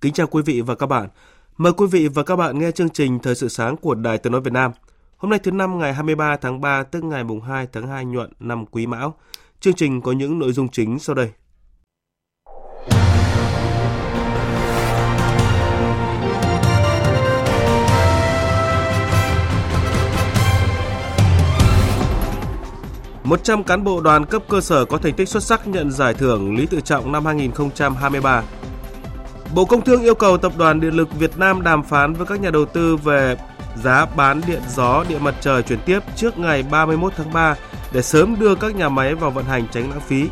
Kính chào quý vị và các bạn. Mời quý vị và các bạn nghe chương trình Thời sự sáng của Đài Tiếng nói Việt Nam. Hôm nay thứ năm, ngày 23 tháng 3 tức ngày mùng 2 tháng 2 nhuận năm Quý Mão. Chương trình có những nội dung chính sau đây. Một trăm cán bộ đoàn cấp cơ sở có thành tích xuất sắc nhận giải thưởng Lý Tự Trọng năm 2023. Bộ Công Thương yêu cầu Tập đoàn Điện lực Việt Nam đàm phán với các nhà đầu tư về giá bán điện gió, điện mặt trời chuyển tiếp trước ngày 31 tháng 3 để sớm đưa các nhà máy vào vận hành tránh lãng phí.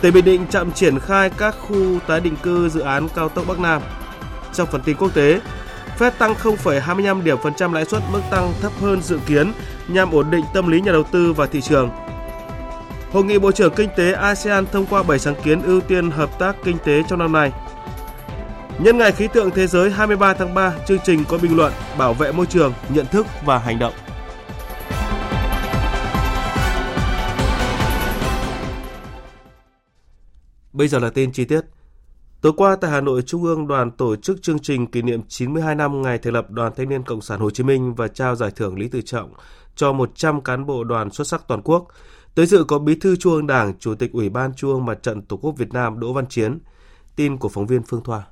Tỉnh Bình Định chậm triển khai các khu tái định cư dự án cao tốc Bắc Nam. Trong phần tin quốc tế, Fed tăng 0,25 điểm phần trăm lãi suất mức tăng thấp hơn dự kiến nhằm ổn định tâm lý nhà đầu tư và thị trường. Hội nghị Bộ trưởng Kinh tế ASEAN thông qua 7 sáng kiến ưu tiên hợp tác kinh tế trong năm nay. Nhân ngày khí tượng thế giới 23 tháng 3, chương trình có bình luận bảo vệ môi trường, nhận thức và hành động. Bây giờ là tin chi tiết. Tối qua tại Hà Nội, Trung ương Đoàn tổ chức chương trình kỷ niệm 92 năm ngày thành lập Đoàn Thanh niên Cộng sản Hồ Chí Minh và trao giải thưởng Lý Tự Trọng cho 100 cán bộ đoàn xuất sắc toàn quốc. Tới dự có Bí thư Trung ương Đảng, Chủ tịch Ủy ban Trung ương Mặt trận Tổ quốc Việt Nam Đỗ Văn Chiến. Tin của phóng viên Phương Thoa.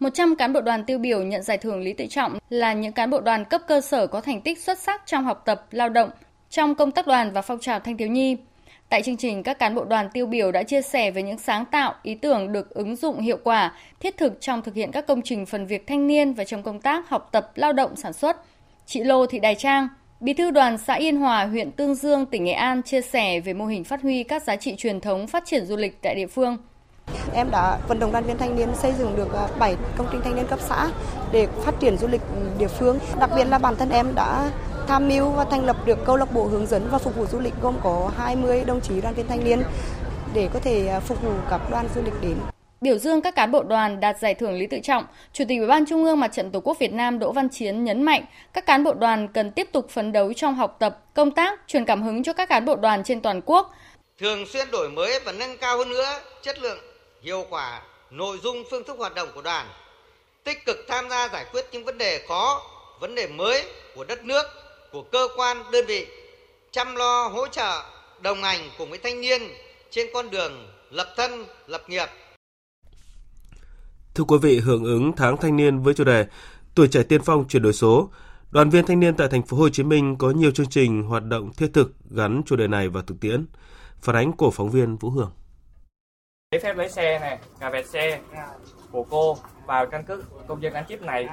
100 cán bộ đoàn tiêu biểu nhận giải thưởng Lý Tự Trọng là những cán bộ đoàn cấp cơ sở có thành tích xuất sắc trong học tập, lao động, trong công tác đoàn và phong trào thanh thiếu nhi. Tại chương trình, các cán bộ đoàn tiêu biểu đã chia sẻ về những sáng tạo, ý tưởng được ứng dụng hiệu quả, thiết thực trong thực hiện các công trình phần việc thanh niên và trong công tác học tập, lao động, sản xuất. Chị Lô Thị Đài Trang, Bí thư đoàn xã Yên Hòa, huyện Tương Dương, tỉnh Nghệ An chia sẻ về mô hình phát huy các giá trị truyền thống phát triển du lịch tại địa phương – Em đã vận động đoàn viên thanh niên xây dựng được 7 à, công trình thanh niên cấp xã để phát triển du lịch địa phương. Đặc biệt là bản thân em đã tham mưu và thành lập được câu lạc bộ hướng dẫn và phục vụ du lịch gồm có 20 đồng chí đoàn viên thanh niên để có thể à, phục vụ các đoàn du lịch đến. Biểu dương các cán bộ đoàn đạt giải thưởng Lý Tự Trọng, Chủ tịch Ủy ban Trung ương Mặt trận Tổ quốc Việt Nam Đỗ Văn Chiến nhấn mạnh các cán bộ đoàn cần tiếp tục phấn đấu trong học tập, công tác, truyền cảm hứng cho các cán bộ đoàn trên toàn quốc, thường xuyên đổi mới và nâng cao hơn nữa chất lượng hiệu quả nội dung phương thức hoạt động của đoàn tích cực tham gia giải quyết những vấn đề khó vấn đề mới của đất nước của cơ quan đơn vị chăm lo hỗ trợ đồng hành cùng với thanh niên trên con đường lập thân lập nghiệp Thưa quý vị, hưởng ứng tháng thanh niên với chủ đề Tuổi trẻ tiên phong chuyển đổi số, đoàn viên thanh niên tại thành phố Hồ Chí Minh có nhiều chương trình hoạt động thiết thực gắn chủ đề này vào thực tiễn. Phản ánh của phóng viên Vũ Hường giấy phép lái xe này, cà vẹt xe của cô vào căn cước công dân gắn chip này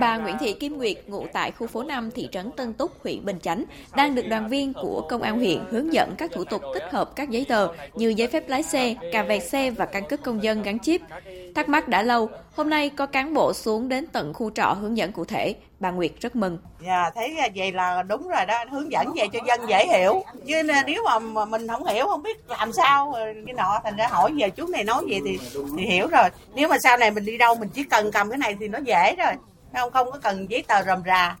Bà Nguyễn Thị Kim Nguyệt, ngụ tại khu phố 5 thị trấn Tân Túc, huyện Bình Chánh, đang được đoàn viên của công an huyện hướng dẫn các thủ tục tích hợp các giấy tờ như giấy phép lái xe, cà vẹt xe và căn cước công dân gắn chip. Thắc mắc đã lâu, hôm nay có cán bộ xuống đến tận khu trọ hướng dẫn cụ thể. Bà Nguyệt rất mừng. Dạ, thấy vậy là đúng rồi đó, hướng dẫn về cho dân dễ hiểu. Chứ nếu mà mình không hiểu, không biết làm sao, cái nọ, thành ra hỏi về chú này nói gì thì, thì hiểu rồi. Nếu mà sau này mình đi đâu, mình chỉ cần cầm cái này thì nó dễ rồi không không có cần giấy tờ rầm rà.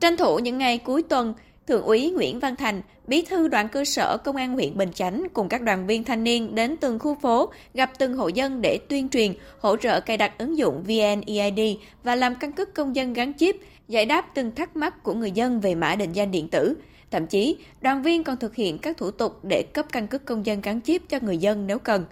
Tranh thủ những ngày cuối tuần, Thượng úy Nguyễn Văn Thành, bí thư đoàn cơ sở Công an huyện Bình Chánh cùng các đoàn viên thanh niên đến từng khu phố, gặp từng hộ dân để tuyên truyền, hỗ trợ cài đặt ứng dụng VNEID và làm căn cước công dân gắn chip, giải đáp từng thắc mắc của người dân về mã định danh điện tử. Thậm chí, đoàn viên còn thực hiện các thủ tục để cấp căn cước công dân gắn chip cho người dân nếu cần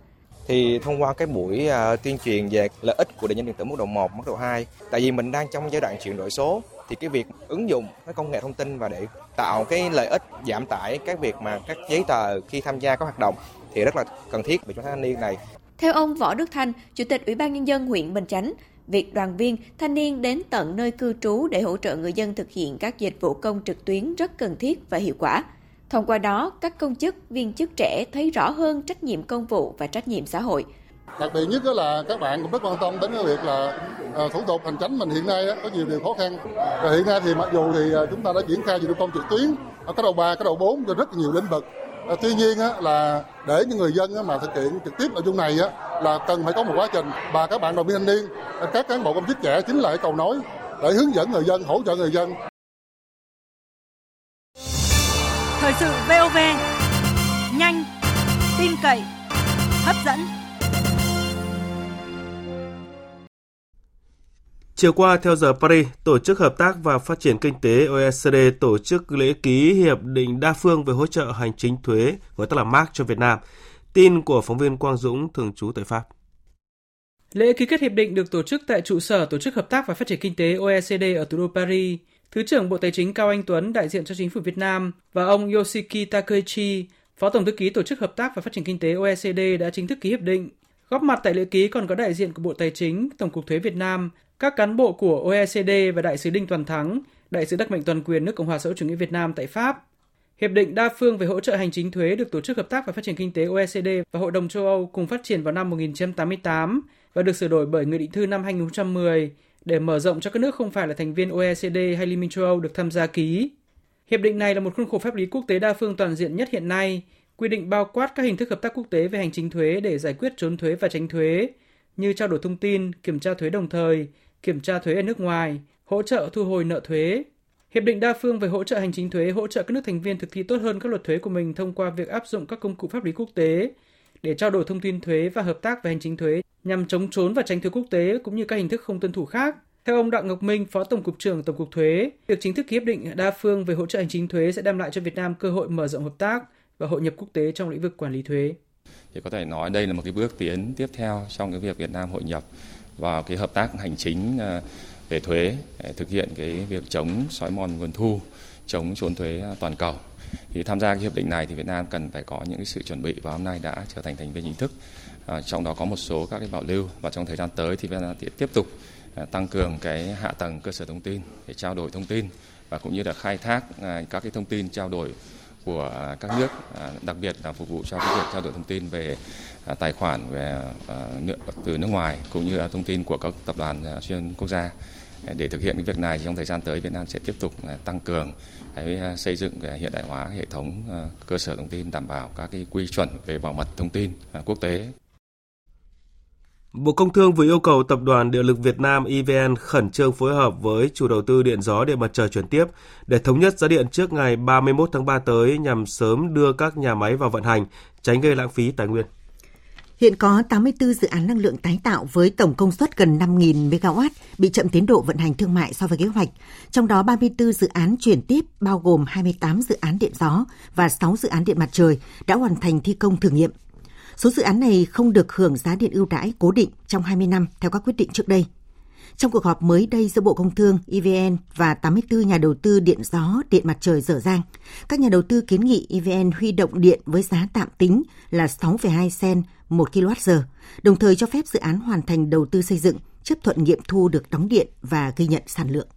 thì thông qua cái buổi uh, tuyên truyền về lợi ích của định danh điện tử mức độ 1, mức độ 2 tại vì mình đang trong giai đoạn chuyển đổi số thì cái việc ứng dụng cái công nghệ thông tin và để tạo cái lợi ích giảm tải các việc mà các giấy tờ khi tham gia các hoạt động thì rất là cần thiết về cho thanh niên này. Theo ông Võ Đức Thanh, Chủ tịch Ủy ban Nhân dân huyện Bình Chánh, việc đoàn viên, thanh niên đến tận nơi cư trú để hỗ trợ người dân thực hiện các dịch vụ công trực tuyến rất cần thiết và hiệu quả. Thông qua đó, các công chức, viên chức trẻ thấy rõ hơn trách nhiệm công vụ và trách nhiệm xã hội. Đặc biệt nhất là các bạn cũng rất quan tâm đến cái việc là à, thủ tục hành chính mình hiện nay có nhiều điều khó khăn. Và hiện nay thì mặc dù thì à, chúng ta đã triển khai dịch vụ công trực tuyến ở cái đầu 3, cái đầu 4 cho rất nhiều lĩnh vực. À, tuy nhiên là để những người dân mà thực hiện trực tiếp nội dung này là cần phải có một quá trình và các bạn đoàn viên thanh niên, các cán bộ công chức trẻ chính là cầu nối để hướng dẫn người dân, hỗ trợ người dân Thời sự VOV nhanh, tin cậy, hấp dẫn. Chiều qua, theo giờ Paris, Tổ chức Hợp tác và Phát triển Kinh tế OECD tổ chức lễ ký Hiệp định đa phương về hỗ trợ hành chính thuế, gọi tắt là MAC cho Việt Nam. Tin của phóng viên Quang Dũng, thường trú tại Pháp. Lễ ký kết hiệp định được tổ chức tại trụ sở Tổ chức Hợp tác và Phát triển Kinh tế OECD ở thủ đô Paris. Thứ trưởng Bộ Tài chính Cao Anh Tuấn đại diện cho chính phủ Việt Nam và ông Yoshiki Takeuchi, Phó Tổng thư ký Tổ chức Hợp tác và Phát triển Kinh tế OECD đã chính thức ký hiệp định. Góp mặt tại lễ ký còn có đại diện của Bộ Tài chính, Tổng cục Thuế Việt Nam, các cán bộ của OECD và đại sứ Đinh Toàn Thắng, đại sứ đặc mệnh toàn quyền nước Cộng hòa xã hội chủ nghĩa Việt Nam tại Pháp. Hiệp định đa phương về hỗ trợ hành chính thuế được Tổ chức Hợp tác và Phát triển Kinh tế OECD và Hội đồng châu Âu cùng phát triển vào năm 1988 và được sửa đổi bởi Nghị định thư năm 2010 để mở rộng cho các nước không phải là thành viên OECD hay Liên minh châu Âu được tham gia ký. Hiệp định này là một khuôn khổ pháp lý quốc tế đa phương toàn diện nhất hiện nay, quy định bao quát các hình thức hợp tác quốc tế về hành chính thuế để giải quyết trốn thuế và tránh thuế, như trao đổi thông tin, kiểm tra thuế đồng thời, kiểm tra thuế ở nước ngoài, hỗ trợ thu hồi nợ thuế. Hiệp định đa phương về hỗ trợ hành chính thuế hỗ trợ các nước thành viên thực thi tốt hơn các luật thuế của mình thông qua việc áp dụng các công cụ pháp lý quốc tế để trao đổi thông tin thuế và hợp tác về hành chính thuế nhằm chống trốn và tránh thuế quốc tế cũng như các hình thức không tuân thủ khác. Theo ông Đặng Ngọc Minh, Phó Tổng cục trưởng Tổng cục Thuế, việc chính thức ký hiệp định đa phương về hỗ trợ hành chính thuế sẽ đem lại cho Việt Nam cơ hội mở rộng hợp tác và hội nhập quốc tế trong lĩnh vực quản lý thuế. Thì có thể nói đây là một cái bước tiến tiếp theo trong cái việc Việt Nam hội nhập vào cái hợp tác hành chính à, về thuế để thực hiện cái việc chống xói mòn nguồn thu, chống trốn thuế à, toàn cầu. Thì tham gia cái hiệp định này thì Việt Nam cần phải có những cái sự chuẩn bị và hôm nay đã trở thành thành viên chính thức. À, trong đó có một số các cái bảo lưu và trong thời gian tới thì Việt Nam tiếp tục à, tăng cường cái hạ tầng cơ sở thông tin để trao đổi thông tin và cũng như là khai thác à, các cái thông tin trao đổi của các nước, đặc biệt là phục vụ cho cái việc trao đổi thông tin về tài khoản về từ nước ngoài cũng như là thông tin của các tập đoàn xuyên quốc gia. Để thực hiện cái việc này trong thời gian tới Việt Nam sẽ tiếp tục tăng cường cái xây dựng hiện đại hóa hệ thống cơ sở thông tin đảm bảo các cái quy chuẩn về bảo mật thông tin quốc tế. Bộ Công Thương vừa yêu cầu Tập đoàn Điện lực Việt Nam EVN khẩn trương phối hợp với chủ đầu tư điện gió điện mặt trời chuyển tiếp để thống nhất giá điện trước ngày 31 tháng 3 tới nhằm sớm đưa các nhà máy vào vận hành, tránh gây lãng phí tài nguyên. Hiện có 84 dự án năng lượng tái tạo với tổng công suất gần 5.000 MW bị chậm tiến độ vận hành thương mại so với kế hoạch. Trong đó 34 dự án chuyển tiếp bao gồm 28 dự án điện gió và 6 dự án điện mặt trời đã hoàn thành thi công thử nghiệm. Số dự án này không được hưởng giá điện ưu đãi cố định trong 20 năm theo các quyết định trước đây. Trong cuộc họp mới đây giữa Bộ Công Thương, EVN và 84 nhà đầu tư điện gió, điện mặt trời dở dang, các nhà đầu tư kiến nghị EVN huy động điện với giá tạm tính là 6,2 sen 1 kWh, đồng thời cho phép dự án hoàn thành đầu tư xây dựng, chấp thuận nghiệm thu được đóng điện và ghi nhận sản lượng.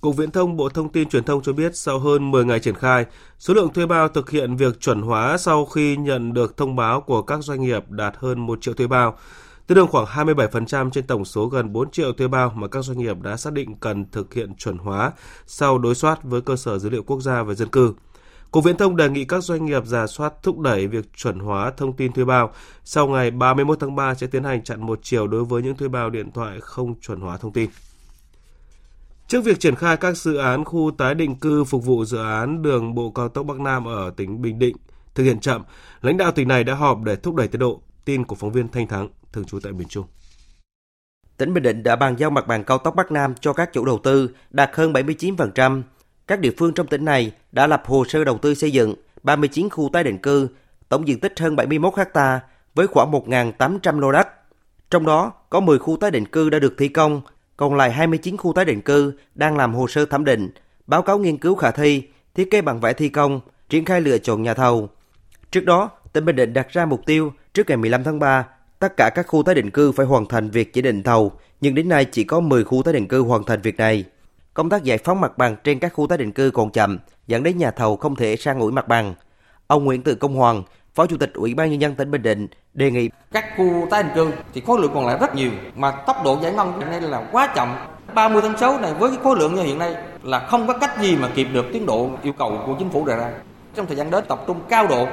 Cục Viễn thông Bộ Thông tin Truyền thông cho biết sau hơn 10 ngày triển khai, số lượng thuê bao thực hiện việc chuẩn hóa sau khi nhận được thông báo của các doanh nghiệp đạt hơn 1 triệu thuê bao, tương đương khoảng 27% trên tổng số gần 4 triệu thuê bao mà các doanh nghiệp đã xác định cần thực hiện chuẩn hóa sau đối soát với cơ sở dữ liệu quốc gia về dân cư. Cục Viễn thông đề nghị các doanh nghiệp giả soát thúc đẩy việc chuẩn hóa thông tin thuê bao. Sau ngày 31 tháng 3 sẽ tiến hành chặn một chiều đối với những thuê bao điện thoại không chuẩn hóa thông tin. Trước việc triển khai các dự án khu tái định cư phục vụ dự án đường bộ cao tốc Bắc Nam ở tỉnh Bình Định thực hiện chậm, lãnh đạo tỉnh này đã họp để thúc đẩy tiến độ. Tin của phóng viên Thanh Thắng, thường trú tại miền Trung. Tỉnh Bình Định đã bàn giao mặt bằng cao tốc Bắc Nam cho các chủ đầu tư đạt hơn 79%. Các địa phương trong tỉnh này đã lập hồ sơ đầu tư xây dựng 39 khu tái định cư, tổng diện tích hơn 71 ha với khoảng 1.800 lô đất. Trong đó có 10 khu tái định cư đã được thi công, còn lại 29 khu tái định cư đang làm hồ sơ thẩm định, báo cáo nghiên cứu khả thi, thiết kế bằng vẽ thi công, triển khai lựa chọn nhà thầu. Trước đó, tỉnh Bình Định đặt ra mục tiêu trước ngày 15 tháng 3, tất cả các khu tái định cư phải hoàn thành việc chỉ định thầu, nhưng đến nay chỉ có 10 khu tái định cư hoàn thành việc này. Công tác giải phóng mặt bằng trên các khu tái định cư còn chậm, dẫn đến nhà thầu không thể sang ủi mặt bằng. Ông Nguyễn Tự Công Hoàng, Phó Chủ tịch Ủy ban nhân dân tỉnh Bình Định đề nghị các khu tái định cư thì khối lượng còn lại rất nhiều mà tốc độ giải ngân hiện nay là quá chậm. 30 tháng 6 này với cái khối lượng như hiện nay là không có cách gì mà kịp được tiến độ yêu cầu của chính phủ đề ra. Trong thời gian đến tập trung cao độ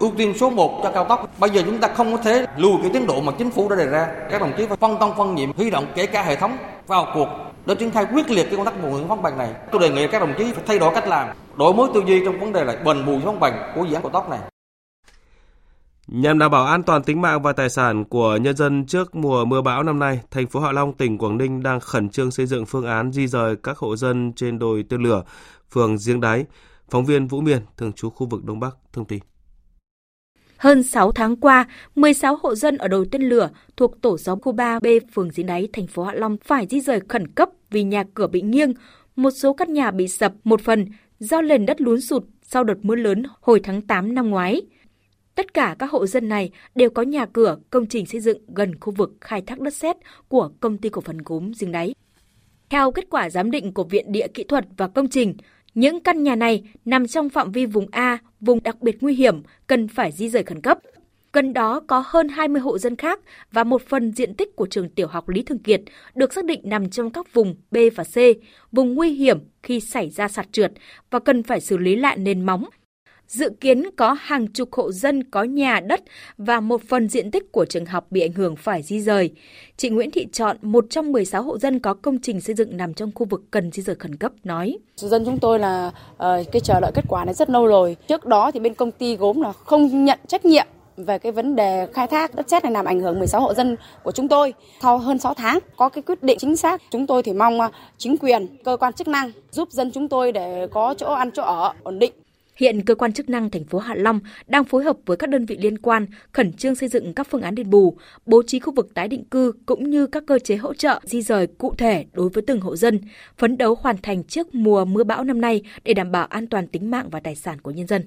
ưu tiên số 1 cho cao tốc. Bây giờ chúng ta không có thể lùi cái tiến độ mà chính phủ đã đề ra. Các đồng chí phải phân công phân nhiệm, huy động kể cả hệ thống vào cuộc để triển khai quyết liệt cái công tác bồi thường phong bằng này. Tôi đề nghị các đồng chí phải thay đổi cách làm, đổi mới tư duy trong vấn đề là bền bù phong bằng của dự án cao tốc này. Nhằm đảm bảo an toàn tính mạng và tài sản của nhân dân trước mùa mưa bão năm nay, thành phố Hạ Long, tỉnh Quảng Ninh đang khẩn trương xây dựng phương án di rời các hộ dân trên đồi tên lửa, phường Giếng Đáy. Phóng viên Vũ Miền, thường trú khu vực Đông Bắc, thông tin. Hơn 6 tháng qua, 16 hộ dân ở đồi tên lửa thuộc tổ xóm khu 3B phường Giếng Đáy, thành phố Hạ Long phải di rời khẩn cấp vì nhà cửa bị nghiêng, một số căn nhà bị sập một phần do nền đất lún sụt sau đợt mưa lớn hồi tháng 8 năm ngoái. Tất cả các hộ dân này đều có nhà cửa, công trình xây dựng gần khu vực khai thác đất sét của công ty cổ phần gốm Giếng Đáy. Theo kết quả giám định của Viện Địa Kỹ thuật và Công trình, những căn nhà này nằm trong phạm vi vùng A, vùng đặc biệt nguy hiểm, cần phải di rời khẩn cấp. Gần đó có hơn 20 hộ dân khác và một phần diện tích của trường tiểu học Lý Thường Kiệt được xác định nằm trong các vùng B và C, vùng nguy hiểm khi xảy ra sạt trượt và cần phải xử lý lại nền móng dự kiến có hàng chục hộ dân có nhà đất và một phần diện tích của trường học bị ảnh hưởng phải di rời. Chị Nguyễn Thị Chọn, một trong 16 hộ dân có công trình xây dựng nằm trong khu vực cần di rời khẩn cấp, nói. Dân chúng tôi là uh, cái chờ đợi kết quả này rất lâu rồi. Trước đó thì bên công ty gốm là không nhận trách nhiệm về cái vấn đề khai thác đất sét này làm ảnh hưởng 16 hộ dân của chúng tôi. Sau hơn 6 tháng có cái quyết định chính xác, chúng tôi thì mong ờ, chính quyền, cơ quan chức năng giúp dân chúng tôi để có chỗ ăn chỗ ở ổn định. Hiện cơ quan chức năng thành phố Hạ Long đang phối hợp với các đơn vị liên quan khẩn trương xây dựng các phương án đền bù, bố trí khu vực tái định cư cũng như các cơ chế hỗ trợ di rời cụ thể đối với từng hộ dân, phấn đấu hoàn thành trước mùa mưa bão năm nay để đảm bảo an toàn tính mạng và tài sản của nhân dân.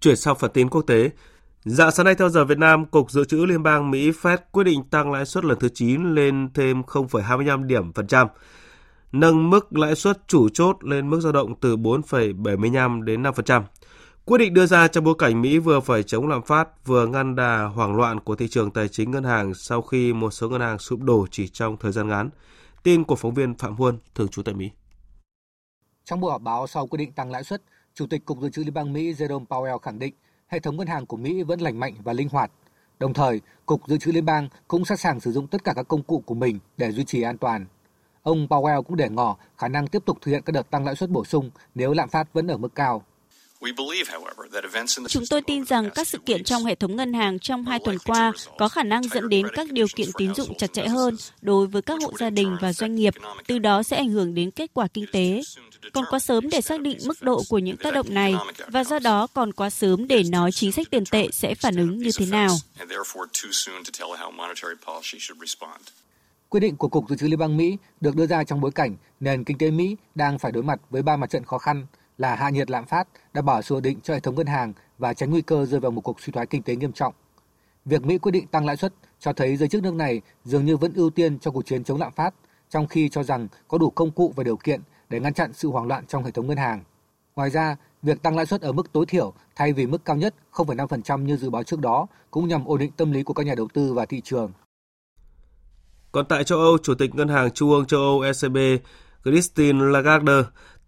Chuyển sang phần tin quốc tế, Dạng sáng nay theo giờ Việt Nam, Cục Dự trữ Liên bang Mỹ Fed quyết định tăng lãi suất lần thứ 9 lên thêm 0,25 điểm phần trăm, nâng mức lãi suất chủ chốt lên mức dao động từ 4,75 đến 5%. Quyết định đưa ra trong bối cảnh Mỹ vừa phải chống lạm phát, vừa ngăn đà hoảng loạn của thị trường tài chính ngân hàng sau khi một số ngân hàng sụp đổ chỉ trong thời gian ngắn. Tin của phóng viên Phạm Huân, thường trú tại Mỹ. Trong buổi họp báo sau quyết định tăng lãi suất, Chủ tịch Cục Dự trữ Liên bang Mỹ Jerome Powell khẳng định hệ thống ngân hàng của Mỹ vẫn lành mạnh và linh hoạt. Đồng thời, Cục Dự trữ Liên bang cũng sẵn sàng sử dụng tất cả các công cụ của mình để duy trì an toàn. Ông Powell cũng để ngỏ khả năng tiếp tục thực hiện các đợt tăng lãi suất bổ sung nếu lạm phát vẫn ở mức cao. Chúng tôi tin rằng các sự kiện trong hệ thống ngân hàng trong hai tuần qua có khả năng dẫn đến các điều kiện tín dụng chặt chẽ hơn đối với các hộ gia đình và doanh nghiệp, từ đó sẽ ảnh hưởng đến kết quả kinh tế. Còn quá sớm để xác định mức độ của những tác động này và do đó còn quá sớm để nói chính sách tiền tệ sẽ phản ứng như thế nào. Quyết định của Cục Dự trữ Liên bang Mỹ được đưa ra trong bối cảnh nền kinh tế Mỹ đang phải đối mặt với ba mặt trận khó khăn là hạ nhiệt lạm phát, đảm bảo sự ổn định cho hệ thống ngân hàng và tránh nguy cơ rơi vào một cuộc suy thoái kinh tế nghiêm trọng. Việc Mỹ quyết định tăng lãi suất cho thấy giới chức nước này dường như vẫn ưu tiên cho cuộc chiến chống lạm phát, trong khi cho rằng có đủ công cụ và điều kiện để ngăn chặn sự hoảng loạn trong hệ thống ngân hàng. Ngoài ra, việc tăng lãi suất ở mức tối thiểu thay vì mức cao nhất 0,5% như dự báo trước đó cũng nhằm ổn định tâm lý của các nhà đầu tư và thị trường. Còn tại châu Âu, Chủ tịch Ngân hàng Trung ương châu Âu ECB Christine Lagarde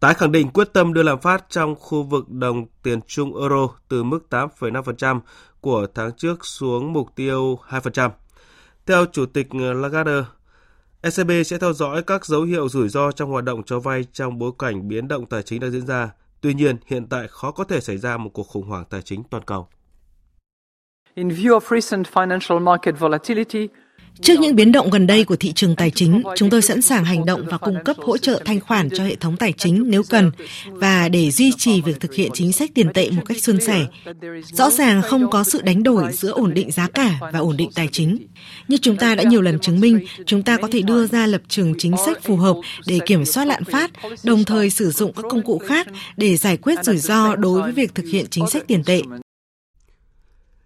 tái khẳng định quyết tâm đưa lạm phát trong khu vực đồng tiền chung euro từ mức 8,5% của tháng trước xuống mục tiêu 2%. Theo Chủ tịch Lagarde, ECB sẽ theo dõi các dấu hiệu rủi ro trong hoạt động cho vay trong bối cảnh biến động tài chính đang diễn ra. Tuy nhiên, hiện tại khó có thể xảy ra một cuộc khủng hoảng tài chính toàn cầu. In view of recent financial market volatility, Trước những biến động gần đây của thị trường tài chính, chúng tôi sẵn sàng hành động và cung cấp hỗ trợ thanh khoản cho hệ thống tài chính nếu cần và để duy trì việc thực hiện chính sách tiền tệ một cách suôn sẻ. Rõ ràng không có sự đánh đổi giữa ổn định giá cả và ổn định tài chính. Như chúng ta đã nhiều lần chứng minh, chúng ta có thể đưa ra lập trường chính sách phù hợp để kiểm soát lạm phát, đồng thời sử dụng các công cụ khác để giải quyết rủi ro đối với việc thực hiện chính sách tiền tệ.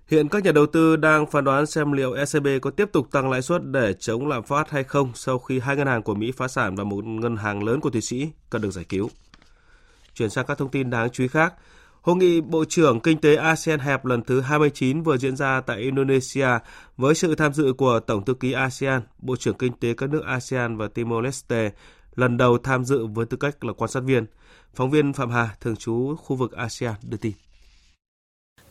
Hiện các nhà đầu tư đang phán đoán xem liệu ECB có tiếp tục tăng lãi suất để chống lạm phát hay không sau khi hai ngân hàng của Mỹ phá sản và một ngân hàng lớn của Thụy Sĩ cần được giải cứu. Chuyển sang các thông tin đáng chú ý khác, Hội nghị Bộ trưởng Kinh tế ASEAN hẹp lần thứ 29 vừa diễn ra tại Indonesia với sự tham dự của Tổng thư ký ASEAN, Bộ trưởng Kinh tế các nước ASEAN và Timor-Leste lần đầu tham dự với tư cách là quan sát viên. Phóng viên Phạm Hà, thường trú khu vực ASEAN đưa tin.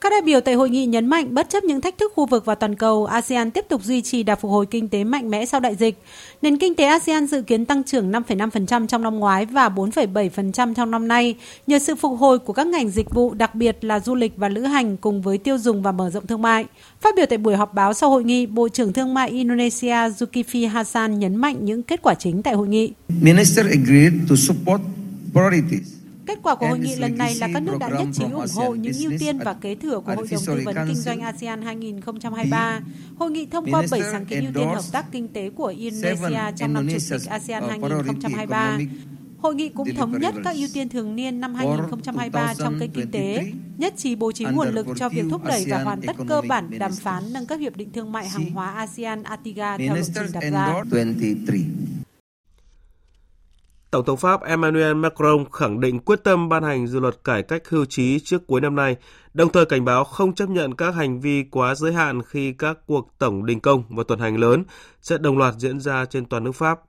Các đại biểu tại hội nghị nhấn mạnh bất chấp những thách thức khu vực và toàn cầu, ASEAN tiếp tục duy trì đà phục hồi kinh tế mạnh mẽ sau đại dịch. Nền kinh tế ASEAN dự kiến tăng trưởng 5,5% trong năm ngoái và 4,7% trong năm nay, nhờ sự phục hồi của các ngành dịch vụ, đặc biệt là du lịch và lữ hành cùng với tiêu dùng và mở rộng thương mại. Phát biểu tại buổi họp báo sau hội nghị, Bộ trưởng Thương mại Indonesia Zulkifli Hasan nhấn mạnh những kết quả chính tại hội nghị. Minister agreed to support priorities Kết quả của hội nghị lần này là các nước đã nhất trí ủng hộ những ưu tiên và kế thừa của Hội đồng Tư vấn Kinh doanh ASEAN 2023. Hội nghị thông qua 7 sáng kiến ưu tiên hợp tác kinh tế của Indonesia trong năm chủ tịch ASEAN 2023. Hội nghị cũng thống nhất các ưu tiên thường niên năm 2023 trong kênh kinh tế, nhất trí bố trí nguồn lực cho việc thúc đẩy và hoàn tất cơ bản đàm phán nâng cấp hiệp định thương mại hàng hóa ASEAN Atiga theo lộ trình đặt ra. Tổng thống Pháp Emmanuel Macron khẳng định quyết tâm ban hành dự luật cải cách hưu trí trước cuối năm nay, đồng thời cảnh báo không chấp nhận các hành vi quá giới hạn khi các cuộc tổng đình công và tuần hành lớn sẽ đồng loạt diễn ra trên toàn nước Pháp.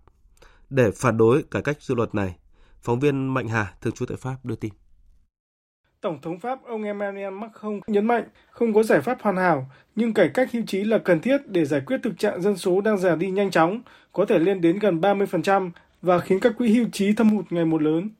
Để phản đối cải cách dự luật này, phóng viên Mạnh Hà, thường trú tại Pháp đưa tin. Tổng thống Pháp ông Emmanuel Macron nhấn mạnh không có giải pháp hoàn hảo, nhưng cải cách hưu trí là cần thiết để giải quyết thực trạng dân số đang già đi nhanh chóng, có thể lên đến gần 30% và khiến các quỹ hưu trí thâm hụt ngày một lớn.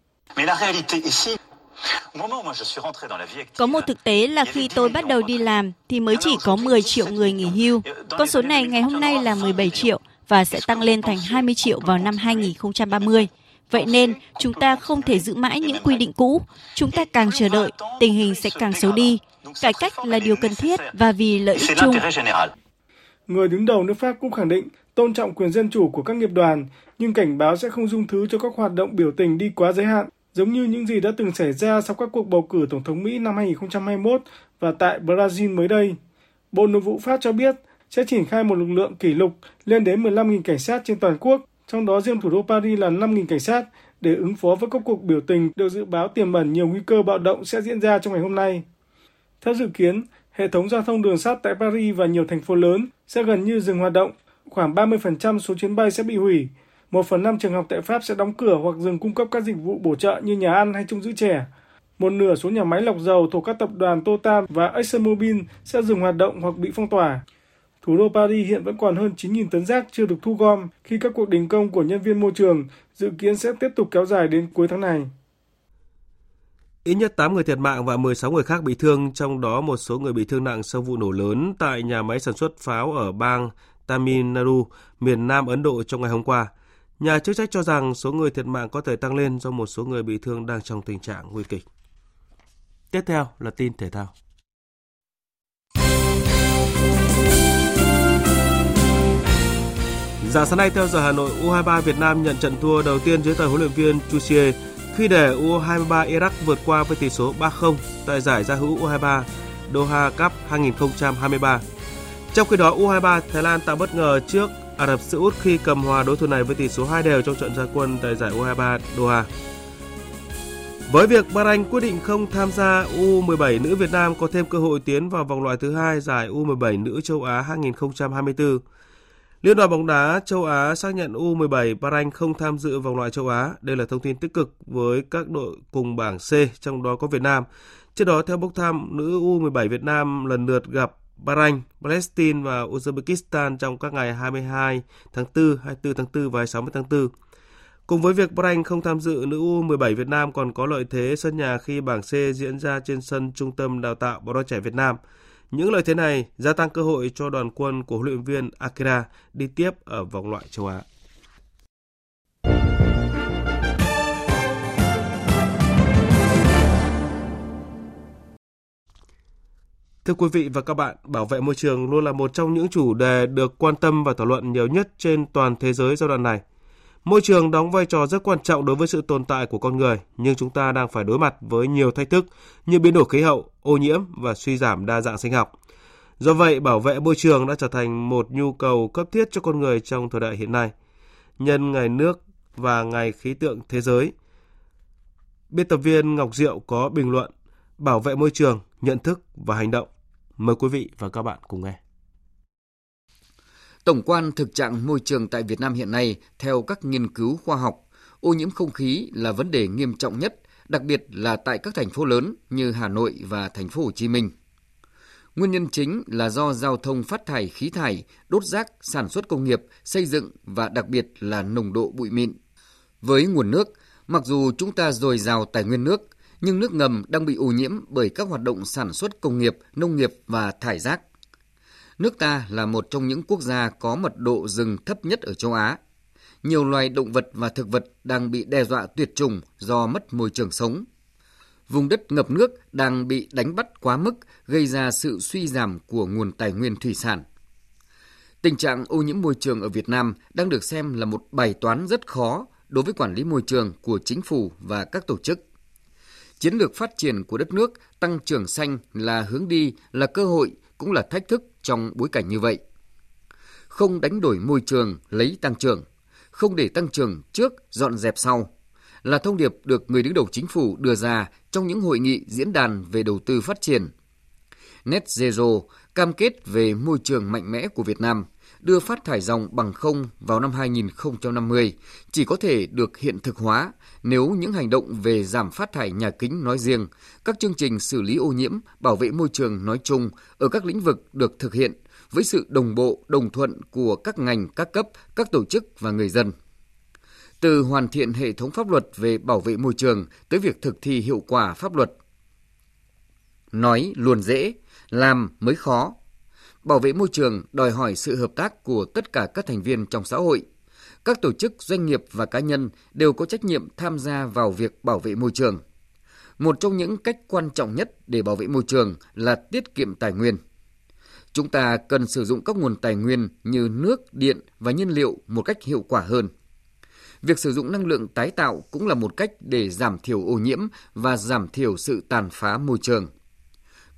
Có một thực tế là khi tôi bắt đầu đi làm thì mới chỉ có 10 triệu người nghỉ hưu. Con số này ngày hôm nay là 17 triệu và sẽ tăng lên thành 20 triệu vào năm 2030. Vậy nên, chúng ta không thể giữ mãi những quy định cũ. Chúng ta càng chờ đợi, tình hình sẽ càng xấu đi. Cải cách là điều cần thiết và vì lợi ích chung. Người đứng đầu nước Pháp cũng khẳng định tôn trọng quyền dân chủ của các nghiệp đoàn, nhưng cảnh báo sẽ không dung thứ cho các hoạt động biểu tình đi quá giới hạn, giống như những gì đã từng xảy ra sau các cuộc bầu cử Tổng thống Mỹ năm 2021 và tại Brazil mới đây. Bộ Nội vụ Pháp cho biết sẽ triển khai một lực lượng kỷ lục lên đến 15.000 cảnh sát trên toàn quốc, trong đó riêng thủ đô Paris là 5.000 cảnh sát để ứng phó với các cuộc biểu tình được dự báo tiềm ẩn nhiều nguy cơ bạo động sẽ diễn ra trong ngày hôm nay. Theo dự kiến, hệ thống giao thông đường sắt tại Paris và nhiều thành phố lớn sẽ gần như dừng hoạt động khoảng 30% số chuyến bay sẽ bị hủy. Một phần năm trường học tại Pháp sẽ đóng cửa hoặc dừng cung cấp các dịch vụ bổ trợ như nhà ăn hay trông giữ trẻ. Một nửa số nhà máy lọc dầu thuộc các tập đoàn Total và ExxonMobil sẽ dừng hoạt động hoặc bị phong tỏa. Thủ đô Paris hiện vẫn còn hơn 9.000 tấn rác chưa được thu gom khi các cuộc đình công của nhân viên môi trường dự kiến sẽ tiếp tục kéo dài đến cuối tháng này. Ít nhất 8 người thiệt mạng và 16 người khác bị thương, trong đó một số người bị thương nặng sau vụ nổ lớn tại nhà máy sản xuất pháo ở bang Tamil Nadu, miền Nam Ấn Độ trong ngày hôm qua. Nhà chức trách cho rằng số người thiệt mạng có thể tăng lên do một số người bị thương đang trong tình trạng nguy kịch. Tiếp theo là tin thể thao. Dạng sáng nay theo giờ Hà Nội, U23 Việt Nam nhận trận thua đầu tiên dưới tay huấn luyện viên Chusie khi để U23 Iraq vượt qua với tỷ số 3-0 tại giải gia hữu U23 Doha Cup 2023. Trong khi đó, U23 Thái Lan tạo bất ngờ trước Ả Rập Xê Út khi cầm hòa đối thủ này với tỷ số 2 đều trong trận ra quân tại giải U23 Doha. Với việc Bahrain quyết định không tham gia U17 nữ Việt Nam có thêm cơ hội tiến vào vòng loại thứ hai giải U17 nữ châu Á 2024. Liên đoàn bóng đá châu Á xác nhận U17 Bahrain không tham dự vòng loại châu Á. Đây là thông tin tích cực với các đội cùng bảng C, trong đó có Việt Nam. Trước đó, theo bốc thăm, nữ U17 Việt Nam lần lượt gặp Bahrain, Palestine và Uzbekistan trong các ngày 22 tháng 4, 24 tháng 4 và 26 tháng 4. Cùng với việc Bahrain không tham dự, nữ U17 Việt Nam còn có lợi thế sân nhà khi bảng C diễn ra trên sân Trung tâm Đào tạo bóng đá trẻ Việt Nam. Những lợi thế này gia tăng cơ hội cho đoàn quân của huấn luyện viên Akira đi tiếp ở vòng loại châu Á. Thưa quý vị và các bạn, bảo vệ môi trường luôn là một trong những chủ đề được quan tâm và thảo luận nhiều nhất trên toàn thế giới giai đoạn này. Môi trường đóng vai trò rất quan trọng đối với sự tồn tại của con người, nhưng chúng ta đang phải đối mặt với nhiều thách thức như biến đổi khí hậu, ô nhiễm và suy giảm đa dạng sinh học. Do vậy, bảo vệ môi trường đã trở thành một nhu cầu cấp thiết cho con người trong thời đại hiện nay. Nhân ngày nước và ngày khí tượng thế giới, biên tập viên Ngọc Diệu có bình luận bảo vệ môi trường, nhận thức và hành động. Mời quý vị và các bạn cùng nghe. Tổng quan thực trạng môi trường tại Việt Nam hiện nay, theo các nghiên cứu khoa học, ô nhiễm không khí là vấn đề nghiêm trọng nhất, đặc biệt là tại các thành phố lớn như Hà Nội và thành phố Hồ Chí Minh. Nguyên nhân chính là do giao thông phát thải khí thải, đốt rác, sản xuất công nghiệp, xây dựng và đặc biệt là nồng độ bụi mịn. Với nguồn nước, mặc dù chúng ta dồi dào tài nguyên nước, nhưng nước ngầm đang bị ô nhiễm bởi các hoạt động sản xuất công nghiệp, nông nghiệp và thải rác. Nước ta là một trong những quốc gia có mật độ rừng thấp nhất ở châu Á. Nhiều loài động vật và thực vật đang bị đe dọa tuyệt chủng do mất môi trường sống. Vùng đất ngập nước đang bị đánh bắt quá mức, gây ra sự suy giảm của nguồn tài nguyên thủy sản. Tình trạng ô nhiễm môi trường ở Việt Nam đang được xem là một bài toán rất khó đối với quản lý môi trường của chính phủ và các tổ chức. Chiến lược phát triển của đất nước tăng trưởng xanh là hướng đi, là cơ hội, cũng là thách thức trong bối cảnh như vậy. Không đánh đổi môi trường lấy tăng trưởng, không để tăng trưởng trước dọn dẹp sau là thông điệp được người đứng đầu chính phủ đưa ra trong những hội nghị diễn đàn về đầu tư phát triển. Net Zero cam kết về môi trường mạnh mẽ của Việt Nam đưa phát thải dòng bằng không vào năm 2050 chỉ có thể được hiện thực hóa nếu những hành động về giảm phát thải nhà kính nói riêng, các chương trình xử lý ô nhiễm, bảo vệ môi trường nói chung ở các lĩnh vực được thực hiện với sự đồng bộ, đồng thuận của các ngành, các cấp, các tổ chức và người dân. Từ hoàn thiện hệ thống pháp luật về bảo vệ môi trường tới việc thực thi hiệu quả pháp luật. Nói luôn dễ, làm mới khó. Bảo vệ môi trường đòi hỏi sự hợp tác của tất cả các thành viên trong xã hội – các tổ chức, doanh nghiệp và cá nhân đều có trách nhiệm tham gia vào việc bảo vệ môi trường. Một trong những cách quan trọng nhất để bảo vệ môi trường là tiết kiệm tài nguyên. Chúng ta cần sử dụng các nguồn tài nguyên như nước, điện và nhiên liệu một cách hiệu quả hơn. Việc sử dụng năng lượng tái tạo cũng là một cách để giảm thiểu ô nhiễm và giảm thiểu sự tàn phá môi trường.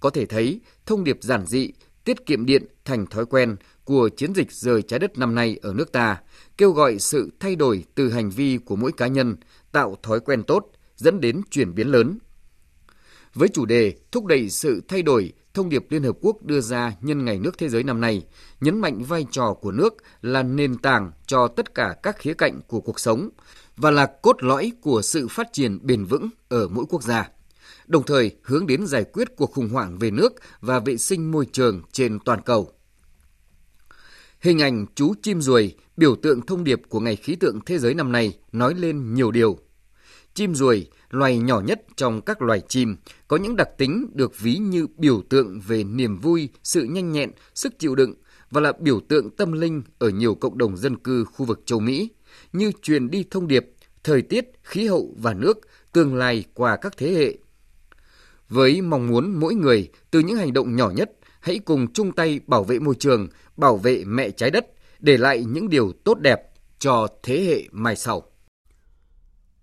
Có thể thấy, thông điệp giản dị, tiết kiệm điện thành thói quen của chiến dịch rời trái đất năm nay ở nước ta, kêu gọi sự thay đổi từ hành vi của mỗi cá nhân, tạo thói quen tốt, dẫn đến chuyển biến lớn. Với chủ đề thúc đẩy sự thay đổi, thông điệp Liên Hợp Quốc đưa ra nhân ngày nước thế giới năm nay, nhấn mạnh vai trò của nước là nền tảng cho tất cả các khía cạnh của cuộc sống và là cốt lõi của sự phát triển bền vững ở mỗi quốc gia đồng thời hướng đến giải quyết cuộc khủng hoảng về nước và vệ sinh môi trường trên toàn cầu. Hình ảnh chú chim ruồi, biểu tượng thông điệp của Ngày khí tượng thế giới năm nay nói lên nhiều điều. Chim ruồi, loài nhỏ nhất trong các loài chim, có những đặc tính được ví như biểu tượng về niềm vui, sự nhanh nhẹn, sức chịu đựng và là biểu tượng tâm linh ở nhiều cộng đồng dân cư khu vực châu Mỹ, như truyền đi thông điệp, thời tiết, khí hậu và nước, tương lai qua các thế hệ. Với mong muốn mỗi người từ những hành động nhỏ nhất hãy cùng chung tay bảo vệ môi trường, bảo vệ mẹ trái đất, để lại những điều tốt đẹp cho thế hệ mai sau.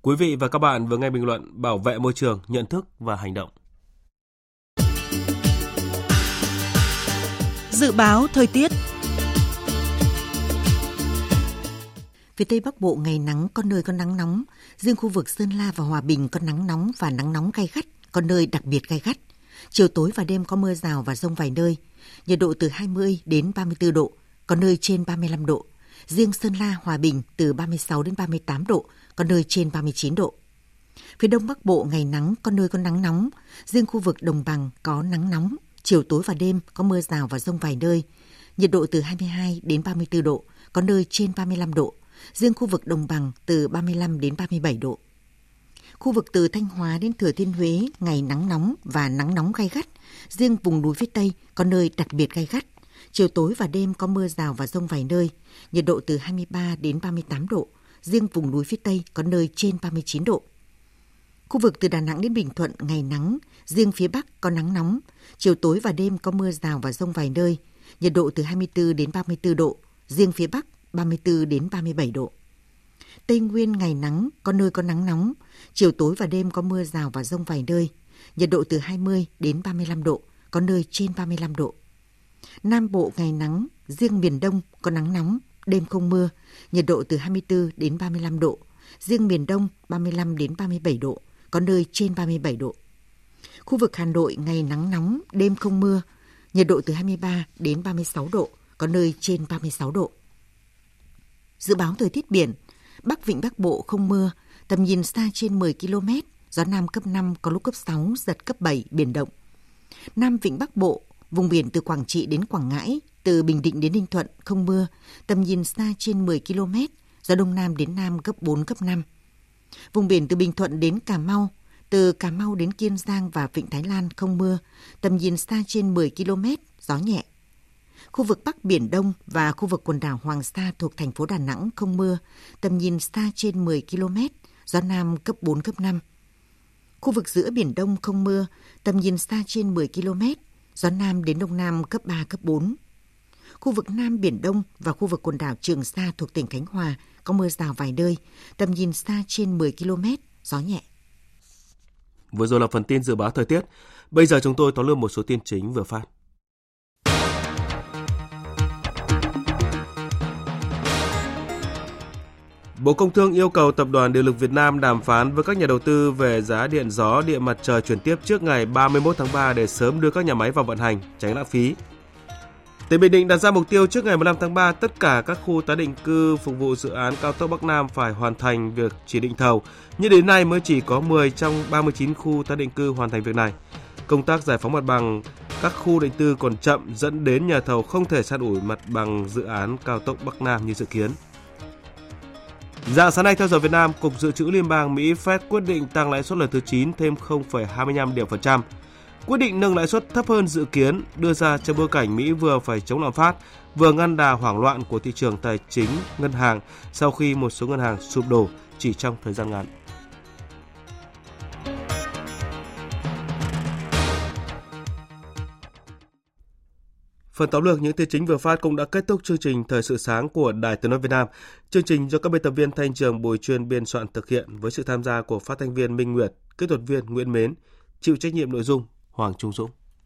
Quý vị và các bạn vừa nghe bình luận bảo vệ môi trường, nhận thức và hành động. Dự báo thời tiết Phía Tây Bắc Bộ ngày nắng, có nơi có nắng nóng. Riêng khu vực Sơn La và Hòa Bình có nắng nóng và nắng nóng gay gắt, có nơi đặc biệt gai gắt. Chiều tối và đêm có mưa rào và rông vài nơi. Nhiệt độ từ 20 đến 34 độ, có nơi trên 35 độ. Riêng Sơn La, Hòa Bình từ 36 đến 38 độ, có nơi trên 39 độ. Phía Đông Bắc Bộ ngày nắng, có nơi có nắng nóng. Riêng khu vực Đồng Bằng có nắng nóng. Chiều tối và đêm có mưa rào và rông vài nơi. Nhiệt độ từ 22 đến 34 độ, có nơi trên 35 độ. Riêng khu vực Đồng Bằng từ 35 đến 37 độ. Khu vực từ Thanh Hóa đến Thừa Thiên Huế ngày nắng nóng và nắng nóng gai gắt. Riêng vùng núi phía Tây có nơi đặc biệt gai gắt. Chiều tối và đêm có mưa rào và rông vài nơi. Nhiệt độ từ 23 đến 38 độ. Riêng vùng núi phía Tây có nơi trên 39 độ. Khu vực từ Đà Nẵng đến Bình Thuận ngày nắng, riêng phía Bắc có nắng nóng. Chiều tối và đêm có mưa rào và rông vài nơi. Nhiệt độ từ 24 đến 34 độ. Riêng phía Bắc 34 đến 37 độ. Tây Nguyên ngày nắng, có nơi có nắng nóng, chiều tối và đêm có mưa rào và rông vài nơi, nhiệt độ từ 20 đến 35 độ, có nơi trên 35 độ. Nam Bộ ngày nắng, riêng miền Đông có nắng nóng, đêm không mưa, nhiệt độ từ 24 đến 35 độ, riêng miền Đông 35 đến 37 độ, có nơi trên 37 độ. Khu vực Hà Nội ngày nắng nóng, đêm không mưa, nhiệt độ từ 23 đến 36 độ, có nơi trên 36 độ. Dự báo thời tiết biển, Bắc Vịnh Bắc Bộ không mưa, tầm nhìn xa trên 10 km, gió Nam cấp 5 có lúc cấp 6, giật cấp 7, biển động. Nam Vịnh Bắc Bộ, vùng biển từ Quảng Trị đến Quảng Ngãi, từ Bình Định đến Ninh Thuận không mưa, tầm nhìn xa trên 10 km, gió Đông Nam đến Nam cấp 4, cấp 5. Vùng biển từ Bình Thuận đến Cà Mau, từ Cà Mau đến Kiên Giang và Vịnh Thái Lan không mưa, tầm nhìn xa trên 10 km, gió nhẹ. Khu vực Bắc Biển Đông và khu vực quần đảo Hoàng Sa thuộc thành phố Đà Nẵng không mưa, tầm nhìn xa trên 10 km, gió Nam cấp 4, cấp 5. Khu vực giữa Biển Đông không mưa, tầm nhìn xa trên 10 km, gió Nam đến Đông Nam cấp 3, cấp 4. Khu vực Nam Biển Đông và khu vực quần đảo Trường Sa thuộc tỉnh Khánh Hòa có mưa rào vài nơi, tầm nhìn xa trên 10 km, gió nhẹ. Vừa rồi là phần tin dự báo thời tiết. Bây giờ chúng tôi tóm lược một số tin chính vừa phát. Bộ Công Thương yêu cầu Tập đoàn Điện lực Việt Nam đàm phán với các nhà đầu tư về giá điện gió, điện mặt trời chuyển tiếp trước ngày 31 tháng 3 để sớm đưa các nhà máy vào vận hành, tránh lãng phí. Tỉnh Bình Định đặt ra mục tiêu trước ngày 15 tháng 3 tất cả các khu tái định cư phục vụ dự án cao tốc Bắc Nam phải hoàn thành việc chỉ định thầu, nhưng đến nay mới chỉ có 10 trong 39 khu tái định cư hoàn thành việc này. Công tác giải phóng mặt bằng các khu định cư còn chậm dẫn đến nhà thầu không thể san ủi mặt bằng dự án cao tốc Bắc Nam như dự kiến. Dạng sáng nay theo giờ Việt Nam, Cục Dự trữ Liên bang Mỹ Fed quyết định tăng lãi suất lần thứ 9 thêm 0,25 điểm phần trăm. Quyết định nâng lãi suất thấp hơn dự kiến đưa ra trong bối cảnh Mỹ vừa phải chống lạm phát, vừa ngăn đà hoảng loạn của thị trường tài chính ngân hàng sau khi một số ngân hàng sụp đổ chỉ trong thời gian ngắn. Phần tóm lược những tin chính vừa phát cũng đã kết thúc chương trình Thời sự sáng của Đài Tiếng nói Việt Nam. Chương trình do các biên tập viên Thanh Trường Bùi Chuyên biên soạn thực hiện với sự tham gia của phát thanh viên Minh Nguyệt, kỹ thuật viên Nguyễn Mến, chịu trách nhiệm nội dung Hoàng Trung Dũng.